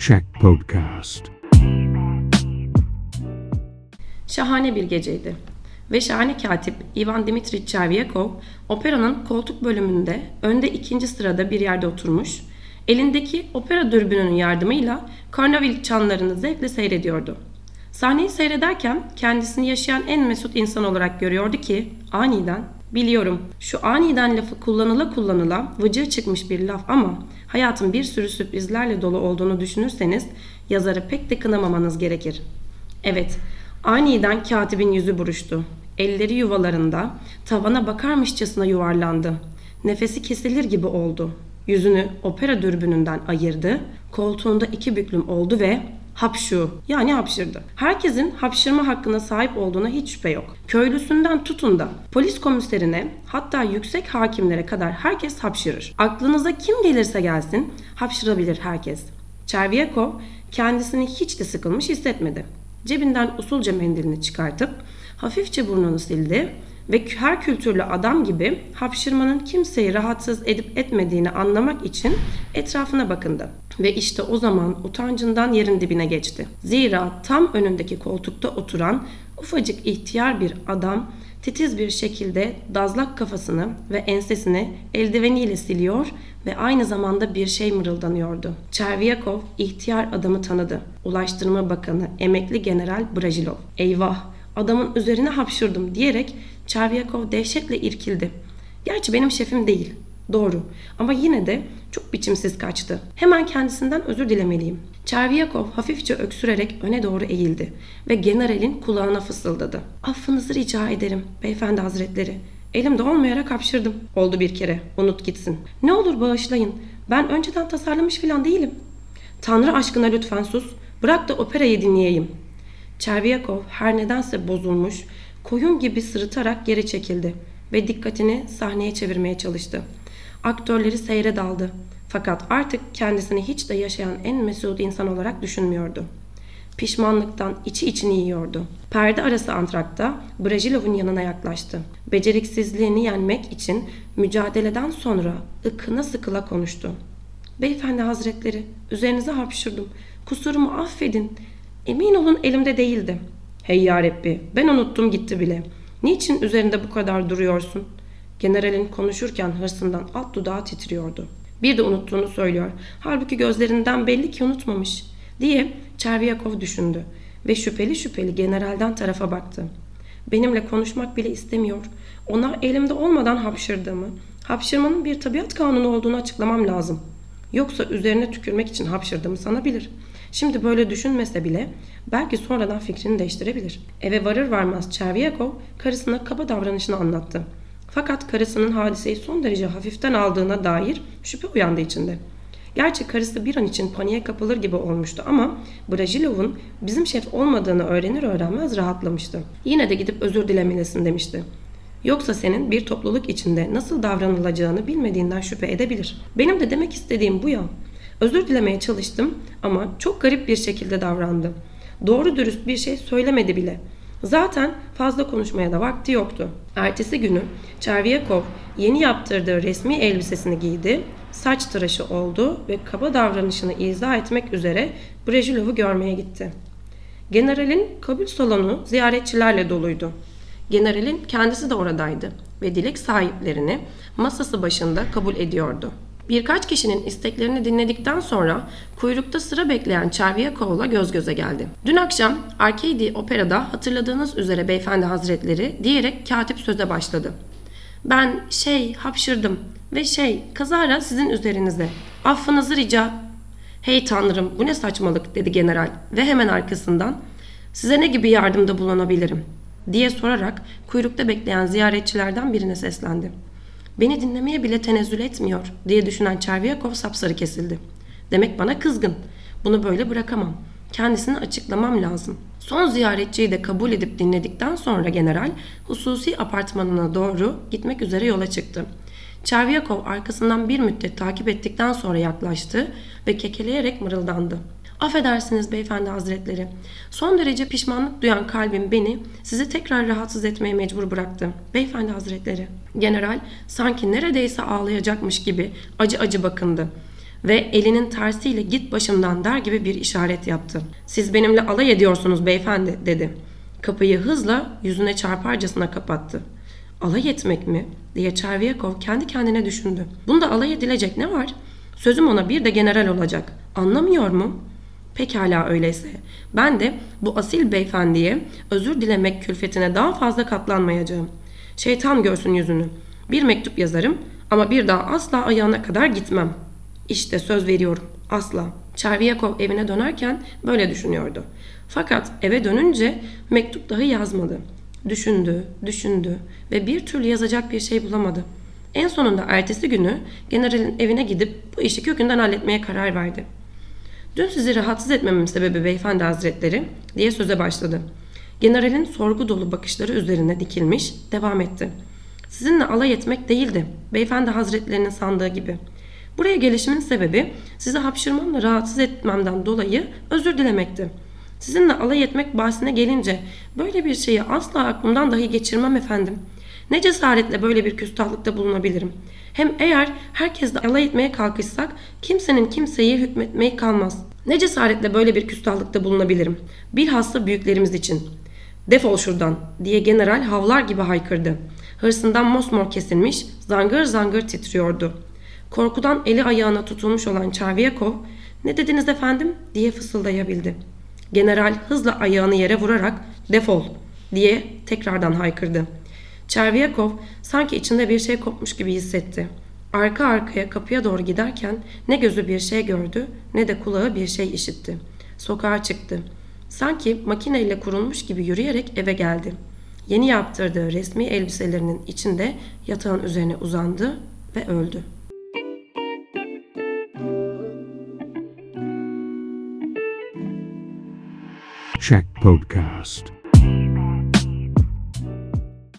Check Podcast. Şahane bir geceydi. Ve şahane katip Ivan Dimitrich Chervyakov operanın koltuk bölümünde önde ikinci sırada bir yerde oturmuş, elindeki opera dürbününün yardımıyla karnavil çanlarını zevkle seyrediyordu. Sahneyi seyrederken kendisini yaşayan en mesut insan olarak görüyordu ki aniden biliyorum şu aniden lafı kullanıla kullanıla vıcığı çıkmış bir laf ama hayatın bir sürü sürprizlerle dolu olduğunu düşünürseniz yazarı pek de kınamamanız gerekir. Evet, aniden katibin yüzü buruştu. Elleri yuvalarında tavana bakarmışçasına yuvarlandı. Nefesi kesilir gibi oldu. Yüzünü opera dürbününden ayırdı. Koltuğunda iki büklüm oldu ve hapşu yani hapşırdı. Herkesin hapşırma hakkına sahip olduğuna hiç şüphe yok. Köylüsünden tutun da polis komiserine hatta yüksek hakimlere kadar herkes hapşırır. Aklınıza kim gelirse gelsin hapşırabilir herkes. Çervyakov kendisini hiç de sıkılmış hissetmedi. Cebinden usulca mendilini çıkartıp hafifçe burnunu sildi ve her kültürlü adam gibi hapşırmanın kimseyi rahatsız edip etmediğini anlamak için etrafına bakındı. Ve işte o zaman utancından yerin dibine geçti. Zira tam önündeki koltukta oturan ufacık ihtiyar bir adam titiz bir şekilde dazlak kafasını ve ensesini eldiveniyle siliyor ve aynı zamanda bir şey mırıldanıyordu. Çervyakov ihtiyar adamı tanıdı. Ulaştırma Bakanı emekli General Brajilov. Eyvah adamın üzerine hapşırdım diyerek Çervyakov dehşetle irkildi. Gerçi benim şefim değil. Doğru. Ama yine de çok biçimsiz kaçtı. Hemen kendisinden özür dilemeliyim. Çervyakov hafifçe öksürerek öne doğru eğildi ve generalin kulağına fısıldadı. Affınızı rica ederim beyefendi hazretleri. Elimde olmayarak hapşırdım. Oldu bir kere. Unut gitsin. Ne olur bağışlayın. Ben önceden tasarlamış filan değilim. Tanrı aşkına lütfen sus. Bırak da operayı dinleyeyim. Çervyakov her nedense bozulmuş, koyun gibi sırıtarak geri çekildi ve dikkatini sahneye çevirmeye çalıştı. Aktörleri seyre daldı. Fakat artık kendisini hiç de yaşayan en mesut insan olarak düşünmüyordu. Pişmanlıktan içi içini yiyordu. Perde arası antrakta Brajilov'un yanına yaklaştı. Beceriksizliğini yenmek için mücadeleden sonra ıkına sıkıla konuştu. Beyefendi hazretleri, üzerinize hapşırdım. Kusurumu affedin. Emin olun elimde değildi. Hey yarabbi, ben unuttum gitti bile. Niçin üzerinde bu kadar duruyorsun? Generalin konuşurken hırsından alt dudağı titriyordu. Bir de unuttuğunu söylüyor. Halbuki gözlerinden belli ki unutmamış diye Çervyakov düşündü ve şüpheli şüpheli generalden tarafa baktı. Benimle konuşmak bile istemiyor. Ona elimde olmadan hapşırdığımı, hapşırmanın bir tabiat kanunu olduğunu açıklamam lazım. Yoksa üzerine tükürmek için hapşırdığımı sanabilir. Şimdi böyle düşünmese bile belki sonradan fikrini değiştirebilir. Eve varır varmaz Çervyakov karısına kaba davranışını anlattı. Fakat karısının hadiseyi son derece hafiften aldığına dair şüphe uyandı içinde. Gerçi karısı bir an için paniğe kapılır gibi olmuştu ama Brajilov'un bizim şef olmadığını öğrenir öğrenmez rahatlamıştı. Yine de gidip özür dilemelisin demişti. Yoksa senin bir topluluk içinde nasıl davranılacağını bilmediğinden şüphe edebilir. Benim de demek istediğim bu ya. Özür dilemeye çalıştım ama çok garip bir şekilde davrandı. Doğru dürüst bir şey söylemedi bile. Zaten fazla konuşmaya da vakti yoktu. Ertesi günü Çervyakov yeni yaptırdığı resmi elbisesini giydi, saç tıraşı oldu ve kaba davranışını izah etmek üzere Brejilov'u görmeye gitti. Generalin kabul salonu ziyaretçilerle doluydu. Generalin kendisi de oradaydı ve dilek sahiplerini masası başında kabul ediyordu. Birkaç kişinin isteklerini dinledikten sonra kuyrukta sıra bekleyen Çerviyakov'la göz göze geldi. Dün akşam Arcady Opera'da hatırladığınız üzere beyefendi hazretleri diyerek katip söze başladı. Ben şey hapşırdım ve şey kazara sizin üzerinize. Affınızı rica. Hey tanrım bu ne saçmalık dedi general ve hemen arkasından size ne gibi yardımda bulunabilirim diye sorarak kuyrukta bekleyen ziyaretçilerden birine seslendi. Beni dinlemeye bile tenezzül etmiyor diye düşünen Çervyakov sapsarı kesildi. Demek bana kızgın. Bunu böyle bırakamam. Kendisini açıklamam lazım. Son ziyaretçiyi de kabul edip dinledikten sonra general hususi apartmanına doğru gitmek üzere yola çıktı. Çervyakov arkasından bir müddet takip ettikten sonra yaklaştı ve kekeleyerek mırıldandı. Affedersiniz beyefendi hazretleri. Son derece pişmanlık duyan kalbim beni sizi tekrar rahatsız etmeye mecbur bıraktı. Beyefendi hazretleri. General sanki neredeyse ağlayacakmış gibi acı acı bakındı. ve elinin tersiyle git başımdan der gibi bir işaret yaptı. Siz benimle alay ediyorsunuz beyefendi dedi. Kapıyı hızla yüzüne çarparcasına kapattı. Alay etmek mi? diye Çerviyakov kendi kendine düşündü. Bunda alay edilecek ne var? Sözüm ona bir de general olacak. Anlamıyor mu? Pekala öyleyse. Ben de bu asil beyefendiye özür dilemek külfetine daha fazla katlanmayacağım. Şeytan görsün yüzünü. Bir mektup yazarım ama bir daha asla ayağına kadar gitmem. İşte söz veriyorum. Asla. Çerviyakov evine dönerken böyle düşünüyordu. Fakat eve dönünce mektup dahi yazmadı. Düşündü, düşündü ve bir türlü yazacak bir şey bulamadı. En sonunda ertesi günü generalin evine gidip bu işi kökünden halletmeye karar verdi. Dün sizi rahatsız etmemin sebebi beyefendi hazretleri diye söze başladı. Generalin sorgu dolu bakışları üzerine dikilmiş devam etti. Sizinle alay etmek değildi beyefendi hazretlerinin sandığı gibi. Buraya gelişimin sebebi sizi hapşırmamla rahatsız etmemden dolayı özür dilemekti. Sizinle alay etmek bahsine gelince böyle bir şeyi asla aklımdan dahi geçirmem efendim. Ne cesaretle böyle bir küstahlıkta bulunabilirim. Hem eğer herkesle alay etmeye kalkışsak kimsenin kimseye hükmetmeyi kalmaz. Ne cesaretle böyle bir küstahlıkta bulunabilirim. Bilhassa büyüklerimiz için. Defol şuradan diye general havlar gibi haykırdı. Hırsından mosmor kesilmiş, zangır zangır titriyordu. Korkudan eli ayağına tutulmuş olan Çerviyakov ne dediniz efendim diye fısıldayabildi. General hızla ayağını yere vurarak defol diye tekrardan haykırdı. Çerviyakov sanki içinde bir şey kopmuş gibi hissetti. Arka arkaya kapıya doğru giderken ne gözü bir şey gördü ne de kulağı bir şey işitti. Sokağa çıktı. Sanki makineyle kurulmuş gibi yürüyerek eve geldi. Yeni yaptırdığı resmi elbiselerinin içinde yatağın üzerine uzandı ve öldü. Shack Podcast.